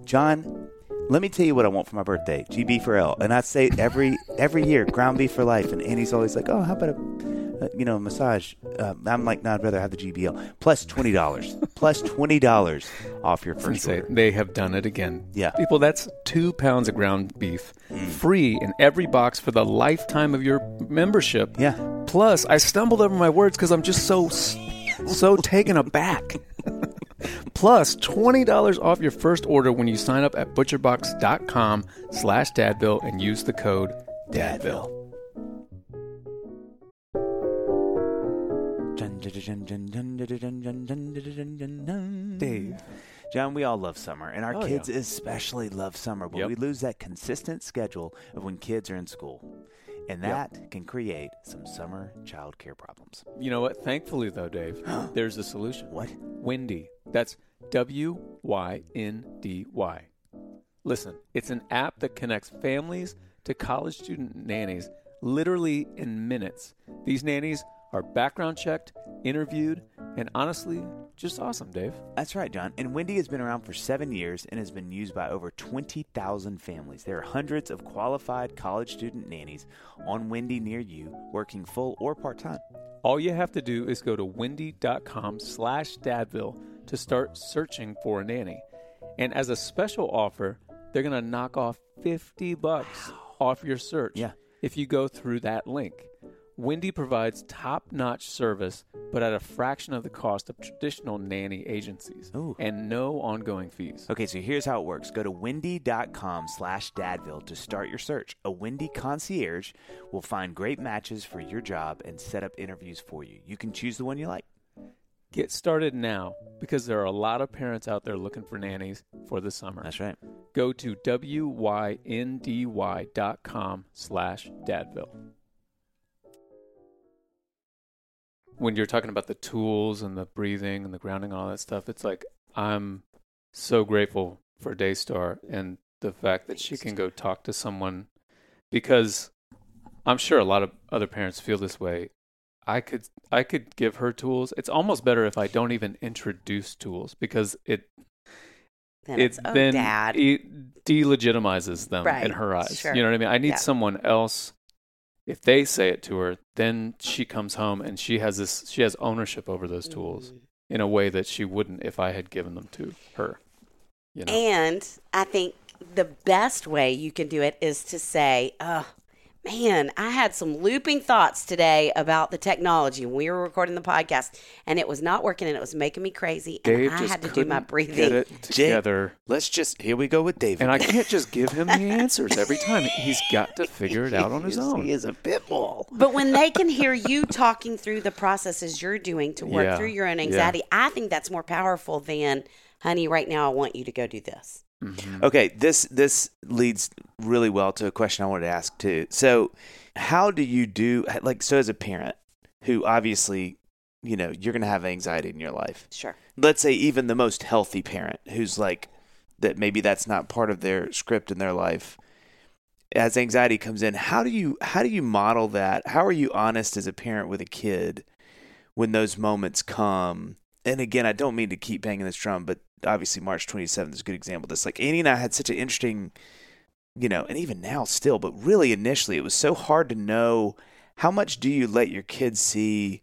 John, let me tell you what I want for my birthday. GB for L. And I say every every year, ground beef for life. And Annie's always like, oh, how about a, a you know, massage? Uh, I'm like, no, I'd rather have the GBL. Plus $20. Plus $20 off your first order. they have done it again. Yeah. People, that's two pounds of ground beef free in every box for the lifetime of your membership. Yeah. Plus, I stumbled over my words because I'm just so, so taken aback. Plus, $20 off your first order when you sign up at butcherbox.com slash dadville and use the code dadville. Dave. John, we all love summer, and our Oh, kids yeah. especially love summer, but Yep. we lose that consistent schedule of when kids are in school. And Yep. that can create some summer childcare problems. You know what? Thankfully, though, Dave, there's a solution. What? Wyndy. That's W Y N D Y. Listen, it's an app that connects families to college student nannies literally in minutes. These nannies are background checked, interviewed, and honestly, just awesome, Dave. That's right, John. And Wyndy has been around for seven years and has been used by over 20,000 families. There are hundreds of qualified college student nannies on Wyndy near you, working full or part time. All you have to do is go to wyndy.com slash dadville to start searching for a nanny. And as a special offer, they're going to knock off 50 bucks off your search Yeah. if you go through that link. Wyndy provides top notch service, but at a fraction of the cost of traditional nanny agencies Ooh. and no ongoing fees. Okay, so here's how it works. Go to wyndy.com slash dadville to start your search. A Wyndy concierge will find great matches for your job and set up interviews for you. You can choose the one you like. Get started now because there are a lot of parents out there looking for nannies for the summer. That's right. Go to wyndy.com slash dadville. When you're talking about the tools and the breathing and the grounding and all that stuff, it's like I'm so grateful for Daystar and the fact that she can go talk to someone because I'm sure a lot of other parents feel this way. I could I could give her tools. It's almost better if I don't even introduce tools because it Then it it's, oh, then dad. it delegitimizes them in her eyes. Sure. You know what I mean? I need Yeah. someone else. If they say it to her, then she comes home and she has this. She has ownership over those tools Mhm. in a way that she wouldn't if I had given them to her. You know, And I think the best way you can do it is to say, oh, man, I had some looping thoughts today about the technology when we were recording the podcast, and it was not working and it was making me crazy. And Dave I had to do my breathing. Get it Jay- together, Let's just, here we go with David. and I can't just give him the answers every time. He's got to figure it out on his own. He is a pit bull. But when they can hear you talking through the processes you're doing to work Yeah. through your own Yeah. anxiety, I think that's more powerful than, honey, right now I want you to go do this. Mhm. Okay, this this leads really well to a question I wanted to ask too. So, how do you do like so as a parent who obviously, you know, you're going to have anxiety in your life. Sure. Let's say even the most healthy parent who's like that maybe that's not part of their script in their life. As anxiety comes in, how do you how do you model that? How are you honest as a parent with a kid when those moments come? And again, I don't mean to keep banging this drum, but obviously March 27th is a good example of this. Like Annie and I had such an interesting, you know, and even now still, but really initially it was so hard to know how much do you let your kids see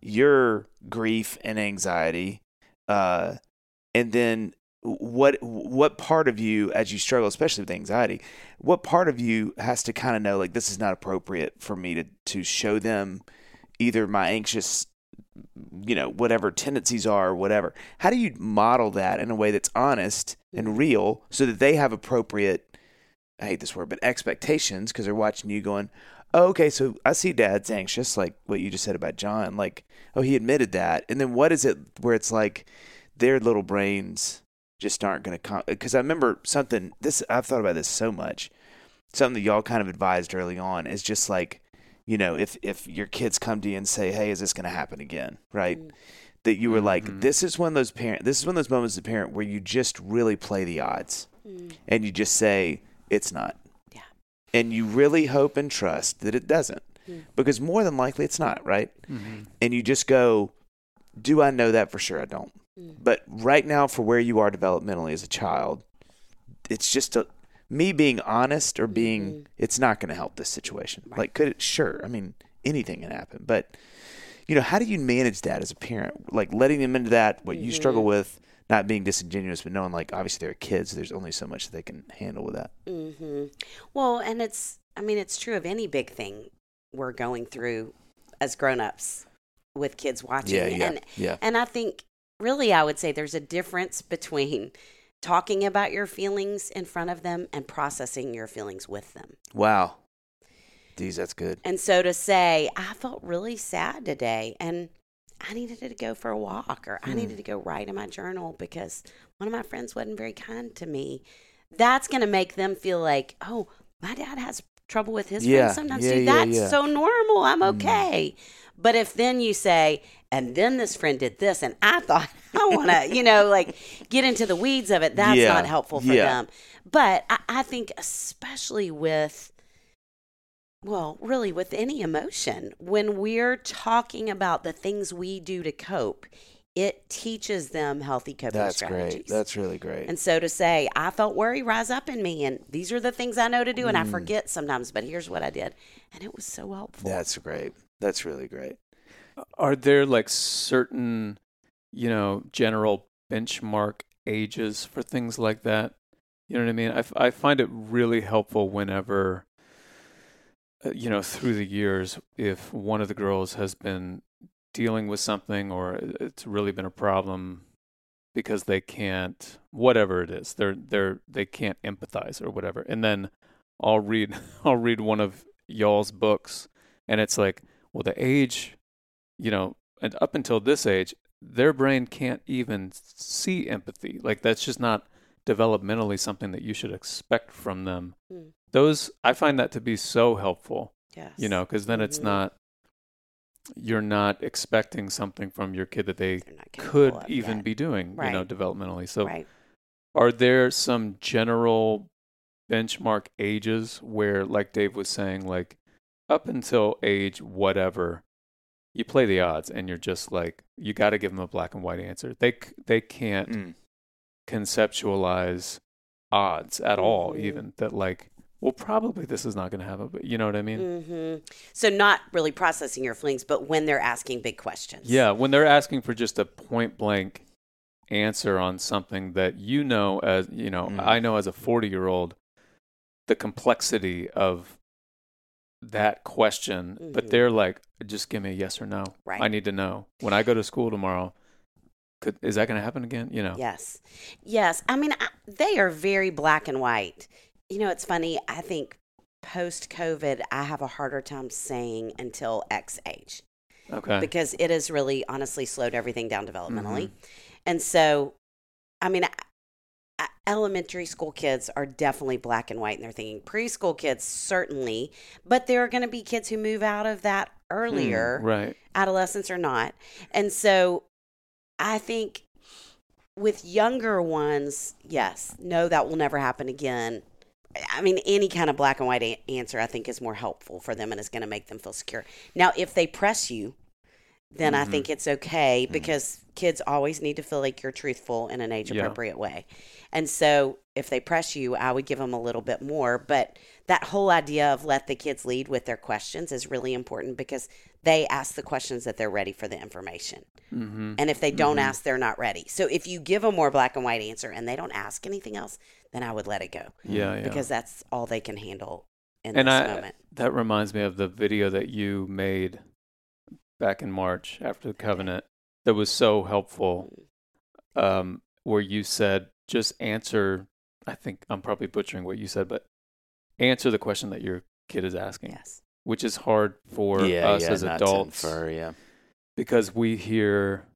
your grief and anxiety, uh, and then what what part of you as you struggle, especially with anxiety, what part of you has to kind of know like this is not appropriate for me to to show them either my anxious you know whatever tendencies are whatever. How do you model that in a way that's honest and real so that they have appropriate i hate this word but expectations? Because they're watching you going oh, okay so i see dad's anxious like what you just said about john like oh he admitted that. And then what is it where it's like their little brains just aren't going to come because i remember something this i've thought about this so much. Something that y'all kind of advised early on is just like you know, if if your kids come to you and say, "Hey, is this going to happen again?" Right? Mm. That you were like, Mhm. "This is one of those parent. This is one of those moments as a parent where you just really play the odds, Mm. and you just say it's not." Yeah. And you really hope and trust that it doesn't, Mm. because more than likely it's not, right? Mhm. And you just go, "Do I know that for sure? I don't." Mm. But right now, for where you are developmentally as a child, it's just a me being honest or being Mhm. it's not going to help this situation. Right. Like, could it? Sure. I mean, anything can happen. But you know, how do you manage that as a parent? Like letting them into that what you struggle Mhm. with, not being disingenuous, but knowing like obviously they're kids. There's only so much that they can handle with that. hmm Well, and it's, I mean, it's true of any big thing we're going through as grown-ups with kids watching. Yeah, And, yeah. and I think really I would say there's a difference between talking about your feelings in front of them and processing your feelings with them. Wow. Geez, that's good. And so to say, I felt really sad today and I needed to go for a walk or I Hmm. needed to go write in my journal because one of my friends wasn't very kind to me. That's going to make them feel like, oh, my dad has trouble with his Yeah, friends sometimes yeah, too. yeah, That's so normal. I'm Mm. okay. But if then you say, and then this friend did this, and I thought I want to, you know, like get into the weeds of it, that's not helpful for them. But I, I think, especially with, well, really with any emotion, when we're talking about the things we do to cope, it teaches them healthy coping That's strategies. great. That's really great. And so to say, I felt worry rise up in me, and these are the things I know to do, and I Mm. forget sometimes, but here's what I did. And it was so helpful. That's great. That's really great. Are there like certain, you know, general benchmark ages for things like that? You know what I mean? I, f- I find it really helpful whenever, uh, you know, through the years, if one of the girls has been dealing with something or it's really been a problem because they can't, whatever it is, they're they're they can't empathize or whatever, and then I'll read I'll read one of y'all's books, and it's like, well, the age you know, and up until this age, their brain can't even see empathy. Like that's just not developmentally something that you should expect from them. Mm. Those I find that to be so helpful, Yes. you know, because then it's Mhm. not you're not expecting something from your kid that they They're not capable could of even be doing, you know, developmentally. So right. are there some general benchmark ages where like Dave was saying like up until age whatever you play the odds and you're just like you got to give them a black and white answer they they can't Mm. conceptualize odds at all Mhm. even that like well probably this is not going to happen but you know what i mean hmm So not really processing your feelings, but when they're asking big questions. yeah when they're asking for just a point blank answer on something that you know as you know Mm. i know as a 40 year old the complexity of that question but Mhm. they're like just give me a yes or no Right. i need to know when i go to school tomorrow could is that going to happen again you know Yes. Yes. I mean, I, they are very black and white. You know, it's funny. I think post COVID, I have a harder time saying until X age okay because it has really honestly slowed everything down developmentally. Mm-hmm. And so, I mean, I- I- elementary school kids are definitely black and white in their thinking. Preschool kids, certainly, but there are going to be kids who move out of that earlier right adolescents or not. And so I think with younger ones, yes, no, that will never happen again. I mean, any kind of black and white a- answer, I think, is more helpful for them and is going to make them feel secure. Now, if they press you, then I Mhm. think it's okay because kids always need to feel like you're truthful in an age appropriate way. And so if they press you, I would give them a little bit more. But that whole idea of let the kids lead with their questions is really important because they ask the questions that they're ready for the information. mm-hmm. And if they don't Mhm. ask, they're not ready. So if you give a more black and white answer and they don't ask anything else, then I would let it go yeah yeah because that's all they can handle in and this I, moment. that reminds me of the video that you made back in March after the covenant that was so helpful um, where you said just answer I think I'm probably butchering what you said but answer the question that your kid is asking Yes. which is hard for yeah, us yeah, as not to adults infer, yeah. because we hear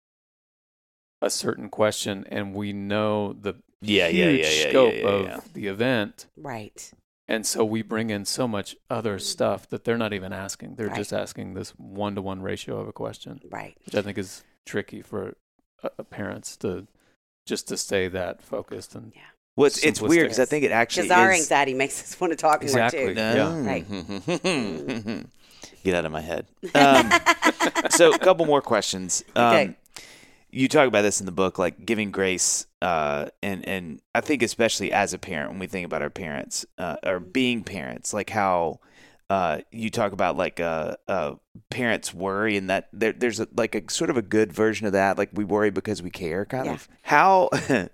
a certain question and we know the Yeah, yeah, huge yeah, yeah, scope yeah, yeah, of yeah. the event Right. and so we bring in so much other stuff that they're not even asking. They're Right. just asking this one to one ratio of a question, Right. which I think is tricky for uh, parents to just to stay that focused and yeah. Well, it's, it's weird because I think it actually Because our is. anxiety makes us want to talk Exactly. more too. Yeah. Right. Get out of my head. Um, so, a couple more questions. Um, Okay. You talk about this in the book, like giving grace, uh, and and I think especially as a parent, when we think about our parents uh, or being parents, like how uh, you talk about like uh, uh, parents worry, and that there, there's a, like a sort of a good version of that, like we worry because we care, kind Yeah. of. How,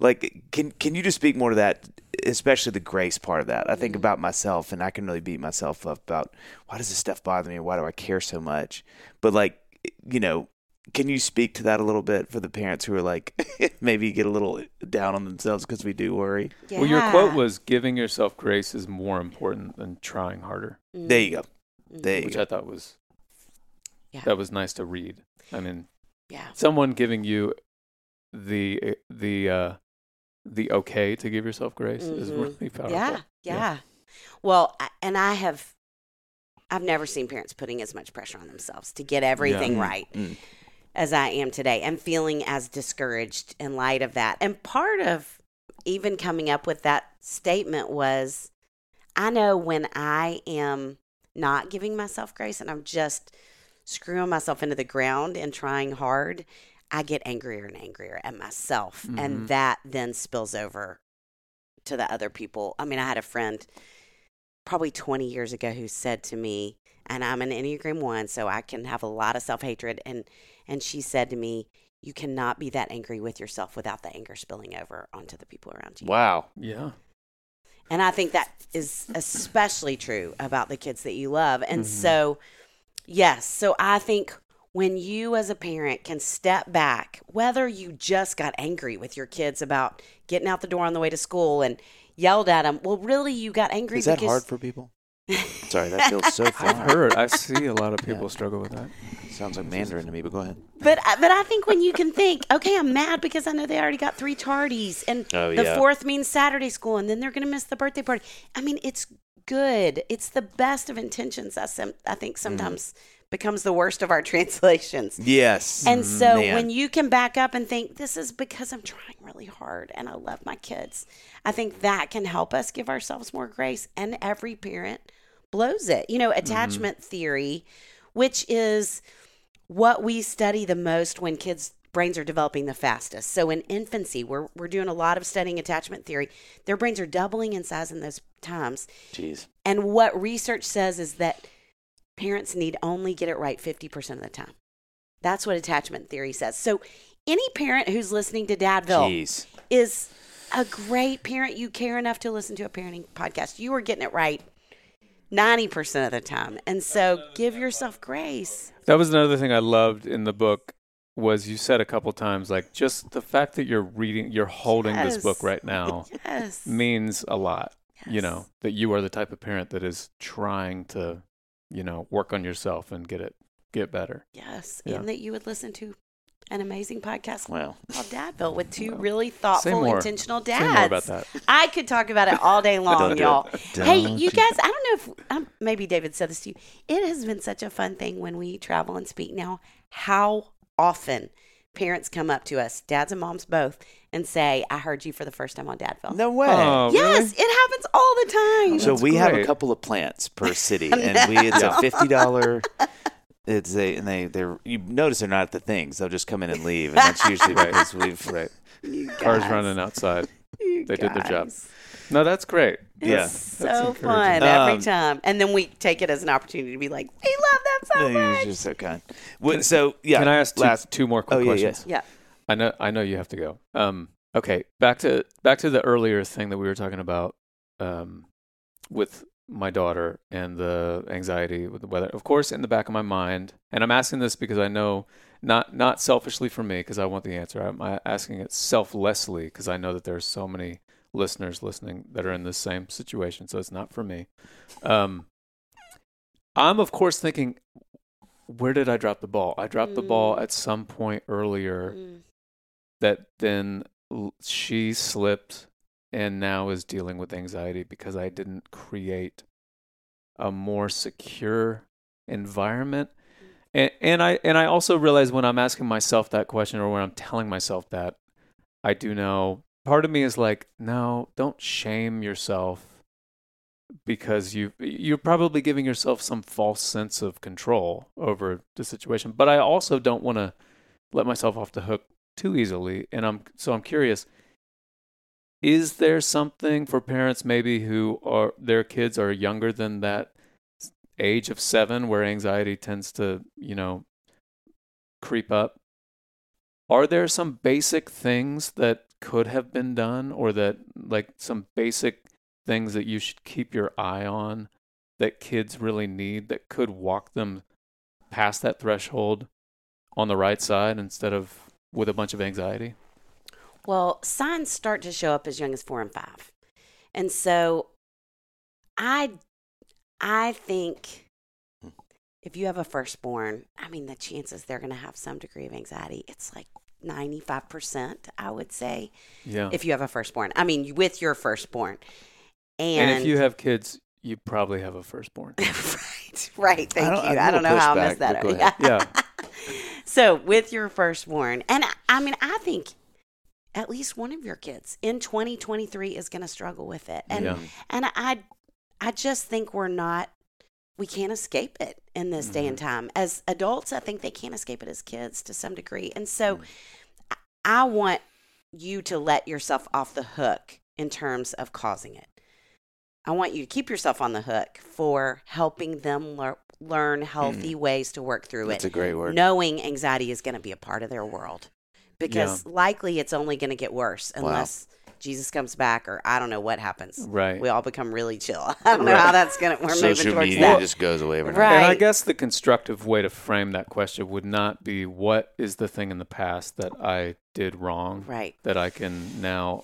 like, can can you just speak more to that, especially the grace part of that? I think Mm-hmm. about myself, and I can really beat myself up about why does this stuff bother me? Why do I care so much? But like, you know, can you speak to that a little bit for the parents who are like maybe get a little down on themselves because we do worry? well, your quote was giving yourself grace is more important than trying harder, There you go. Mhm. There you which go. I thought was Yeah. that was nice to read. I mean, Yeah. someone giving you the the uh, the okay to give yourself grace is Mhm. really powerful. Yeah, Yeah. yeah. Well, I- and I have, I've never seen parents putting as much pressure on themselves to get everything Yeah. right Mm. As I am today and feeling as discouraged in light of that. And part of even coming up with that statement was I know when I am not giving myself grace and I'm just screwing myself into the ground and trying hard, I get angrier and angrier at myself. Mhm. And that then spills over to the other people. I mean, I had a friend probably 20 years ago who said to me, and I'm an Enneagram 1, so I can have a lot of self-hatred and and she said to me, "You cannot be that angry with yourself without the anger spilling over onto the people around you." Wow. Yeah. And I think that is especially true about the kids that you love. And Mhm. so, yes, so I think when you as a parent can step back, whether you just got angry with your kids about getting out the door on the way to school and yelled at them, well, really, you got angry Is that because hard for people? Sorry, that feels so far. I've heard. I see a lot of people Yeah. struggle with that. Sounds like Mandarin to me, but go ahead. But but I think when you can think, okay, I'm mad because I know they already got three tardies, and Oh, the yeah. fourth means Saturday school, and then they're going to miss the birthday party. I mean, it's good. It's the best of intentions. I sem- I think Mm-hmm. sometimes becomes the worst of our translations. Yes. And so Man. when you can back up and think, this is because I'm trying really hard and I love my kids, I think that can help us give ourselves more grace. And every parent blows it. You know, mm-hmm. attachment theory, which is what we study the most when kids' brains are developing the fastest. So in infancy, we're, we're doing a lot of studying attachment theory. Their brains are doubling in size in those times. Jeez. And what research says is that parents need only get it right 50% of the time. That's what attachment theory says. So any parent who's listening to Dadville Jeez. is a great parent. You care enough to listen to a parenting podcast. You are getting it right 90% of the time. And so give yourself grace. That was another thing I loved in the book was you said a couple times like just the fact that you're reading you're holding this book right now Yes. means a lot. You know, that you are the type of parent that is trying to, you know, work on yourself and get it get better. Yes. Yeah. And that you would listen to an amazing podcast Well, called Dadville with two Well, really thoughtful, more. intentional Say dads. more about that. I could talk about it all day long, Don't y'all. Hey, Don't you do guys, I don't know if um, maybe David said this to you. It has been such a fun thing when we travel and speak now, how often parents come up to us, dads and moms both, and say, I heard you for the first time on Dadville. no way. Oh, yes, really? it happens all the time. so that's we have a couple of plants per city, and we it's a fifty dollar. It's a and they they're you notice they're not at the things. They'll just come in and leave, and that's usually Right. because we've Right. Cars running outside. you They did their job. No, that's great. Yeah. It's That's so encouraging. fun every Um, time. And then we take it as an opportunity to be like, we love that so much You're just so kind. Well, so yeah, Can I ask two, last? two more quick Oh, yeah, questions? Yeah. I know I know you have to go. Um okay, back to back to the earlier thing that we were talking about um with my daughter and the anxiety with the weather. Of course, in the back of my mind, and I'm asking this because I know not not selfishly for me because I want the answer. I'm asking it selflessly because I know that there are so many listeners listening that are in the same situation, so it's not for me. Um I'm of course thinking where did I drop the ball? I dropped the ball Mm. at some point earlier Mm. that then she slipped and now is dealing with anxiety because I didn't create a more secure environment. And, and I and I also realize when I'm asking myself that question or when I'm telling myself that, I do know part of me is like, no, don't shame yourself because you you're probably giving yourself some false sense of control over the situation. But I also don't want to let myself off the hook too easily. And I'm so I'm curious. Is there something for parents maybe who are their kids are younger than that age of seven where anxiety tends to, you know, creep up? Are there some basic things that could have been done or that like some basic things that you should keep your eye on that kids really need that could walk them past that threshold on the right side instead of with a bunch of anxiety? Well, signs start to show up as young as four and five. And so I I think hmm. if you have a firstborn, I mean the chances they're gonna have some degree of anxiety, it's like ninety five percent, I would say, Yeah. if you have a firstborn. I mean with your firstborn. And, And if you have kids, you probably have a firstborn. right, right. Thank I you. I I don't know how I pushback, messed that ahead. Yeah. So with your firstborn, and I- I mean, I think at least one of your kids in 2023 is going to struggle with it, and Yeah. and I, I just think we're not, we can't escape it in this day and Mm-hmm. time. As adults, I think they can't escape it as kids to some degree, and so Mm. I, want you to let yourself off the hook in terms of causing it. I want you to keep yourself on the hook for helping them lear- learn healthy ways to work through Mm. That's it a great word. knowing anxiety is going to be a part of their world because likely it's only going to get worse Wow. unless Jesus comes back or I don't know what happens. Right. We all become really chill. I don't know how that's going to, we're moving Social towards media that. just goes away overnight. Right. And I guess the constructive way to frame that question would not be what is the thing in the past that I did wrong Right. that I can now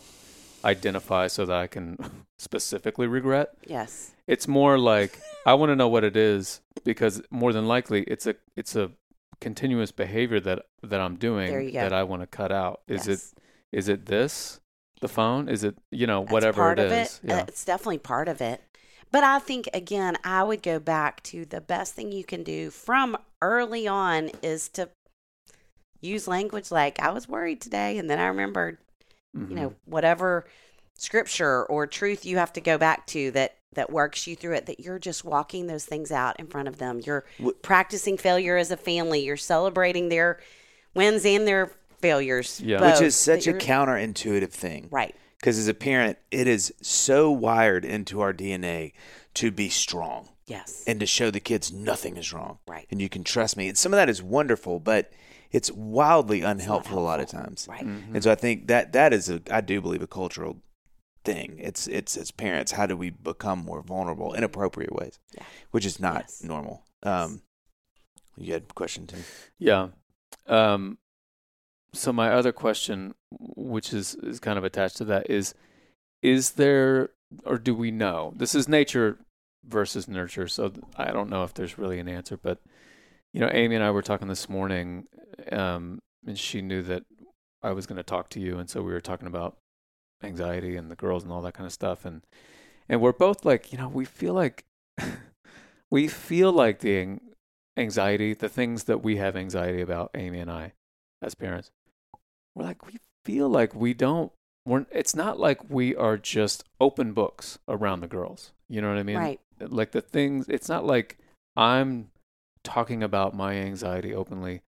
identify so that I can specifically regret. Yes. It's more like I want to know what it is because more than likely it's a it's a continuous behavior that that I'm doing that I want to cut out. Is yes. it is it this? The phone? Is it you know That's whatever part it of is? it. Uh, it's definitely part of it. But I think again, I would go back to the best thing you can do from early on is to use language like I was worried today and then I remembered Mhm. you know whatever scripture or truth you have to go back to that that works you through it that you're just walking those things out in front of them you're Wh- practicing failure as a family you're celebrating their wins and their failures Yeah. both, Which is such a counterintuitive thing. right Because as a parent, it is so wired into our DNA to be strong yes and to show the kids nothing is wrong. Right. And you can trust me. And some of that is wonderful, but it's wildly unhelpful a lot of times. right Mhm. And so I think that that is a I do believe a cultural thing. It's it's as parents, how do we become more vulnerable in appropriate ways? Yeah. Which is not Yes. normal. Um you had a question too. Yeah. Um, so my other question, which is, is kind of attached to that, is is there or do we know? This is nature versus nurture, so I don't know if there's really an answer. But you know, Amy and I were talking this morning, um, and she knew that I was going to talk to you, and so we were talking about anxiety and the girls and all that kind of stuff, and and we're both like, you know, we feel like we feel like the anxiety, the things that we have anxiety about, Amy and I, as parents, we're like, we feel like we don't. We're, it's not like we are just open books around the girls. You know what I mean? right Like the things. It's not like I'm talking about my anxiety openly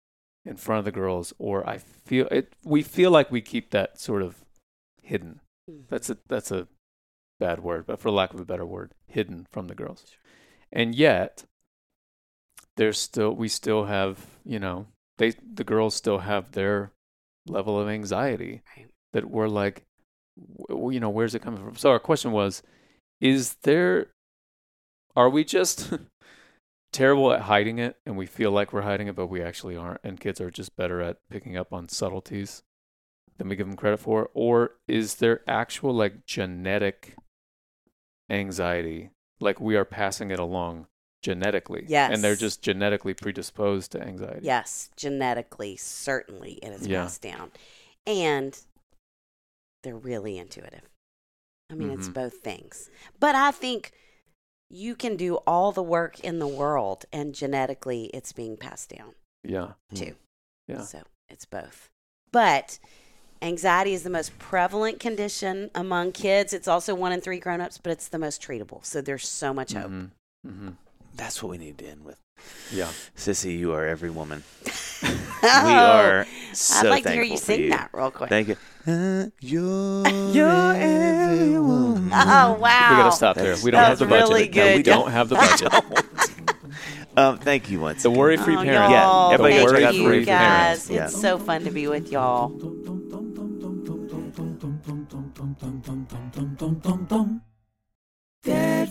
in front of the girls, or I feel it. We feel like we keep that sort of hidden. Mhm. That's a that's a bad word, but for lack of a better word, hidden from the girls. And yet, there's still we still have you know they the girls still have their level of anxiety Right. that we're like, w- you know, where's it coming from? So our question was, is there, are we just terrible at hiding it and we feel like we're hiding it, but we actually aren't, and kids are just better at picking up on subtleties than we give them credit for, or is there actual like genetic anxiety, like we are passing it along genetically, and they're just genetically predisposed to anxiety. yes genetically certainly it is Yeah. passed down and they're really intuitive i mean it's Mhm. both things but i think you can do all the work in the world and genetically it's being passed down yeah, too yeah. So it's both. But anxiety is the most prevalent condition among kids. It's also one in three grown-ups, but it's the most treatable. So there's so much hope. Mhm. Mhm. That's what we need to end with. Yeah. Sissy, you are every woman. we Oh, are so I'd like to hear you thankful sing you. that real quick. Thank you. Uh, you're, You're every woman. Oh wow! We gotta stop there. We don't have the budget. really No, we don't have the budget. Um, thank you once. The worry-free Oh, parent. Yeah, y'all, everybody thank check out the you Worry-Free guys. Parent. Yeah. It's so fun to be with y'all. dum dum dum dum. Dead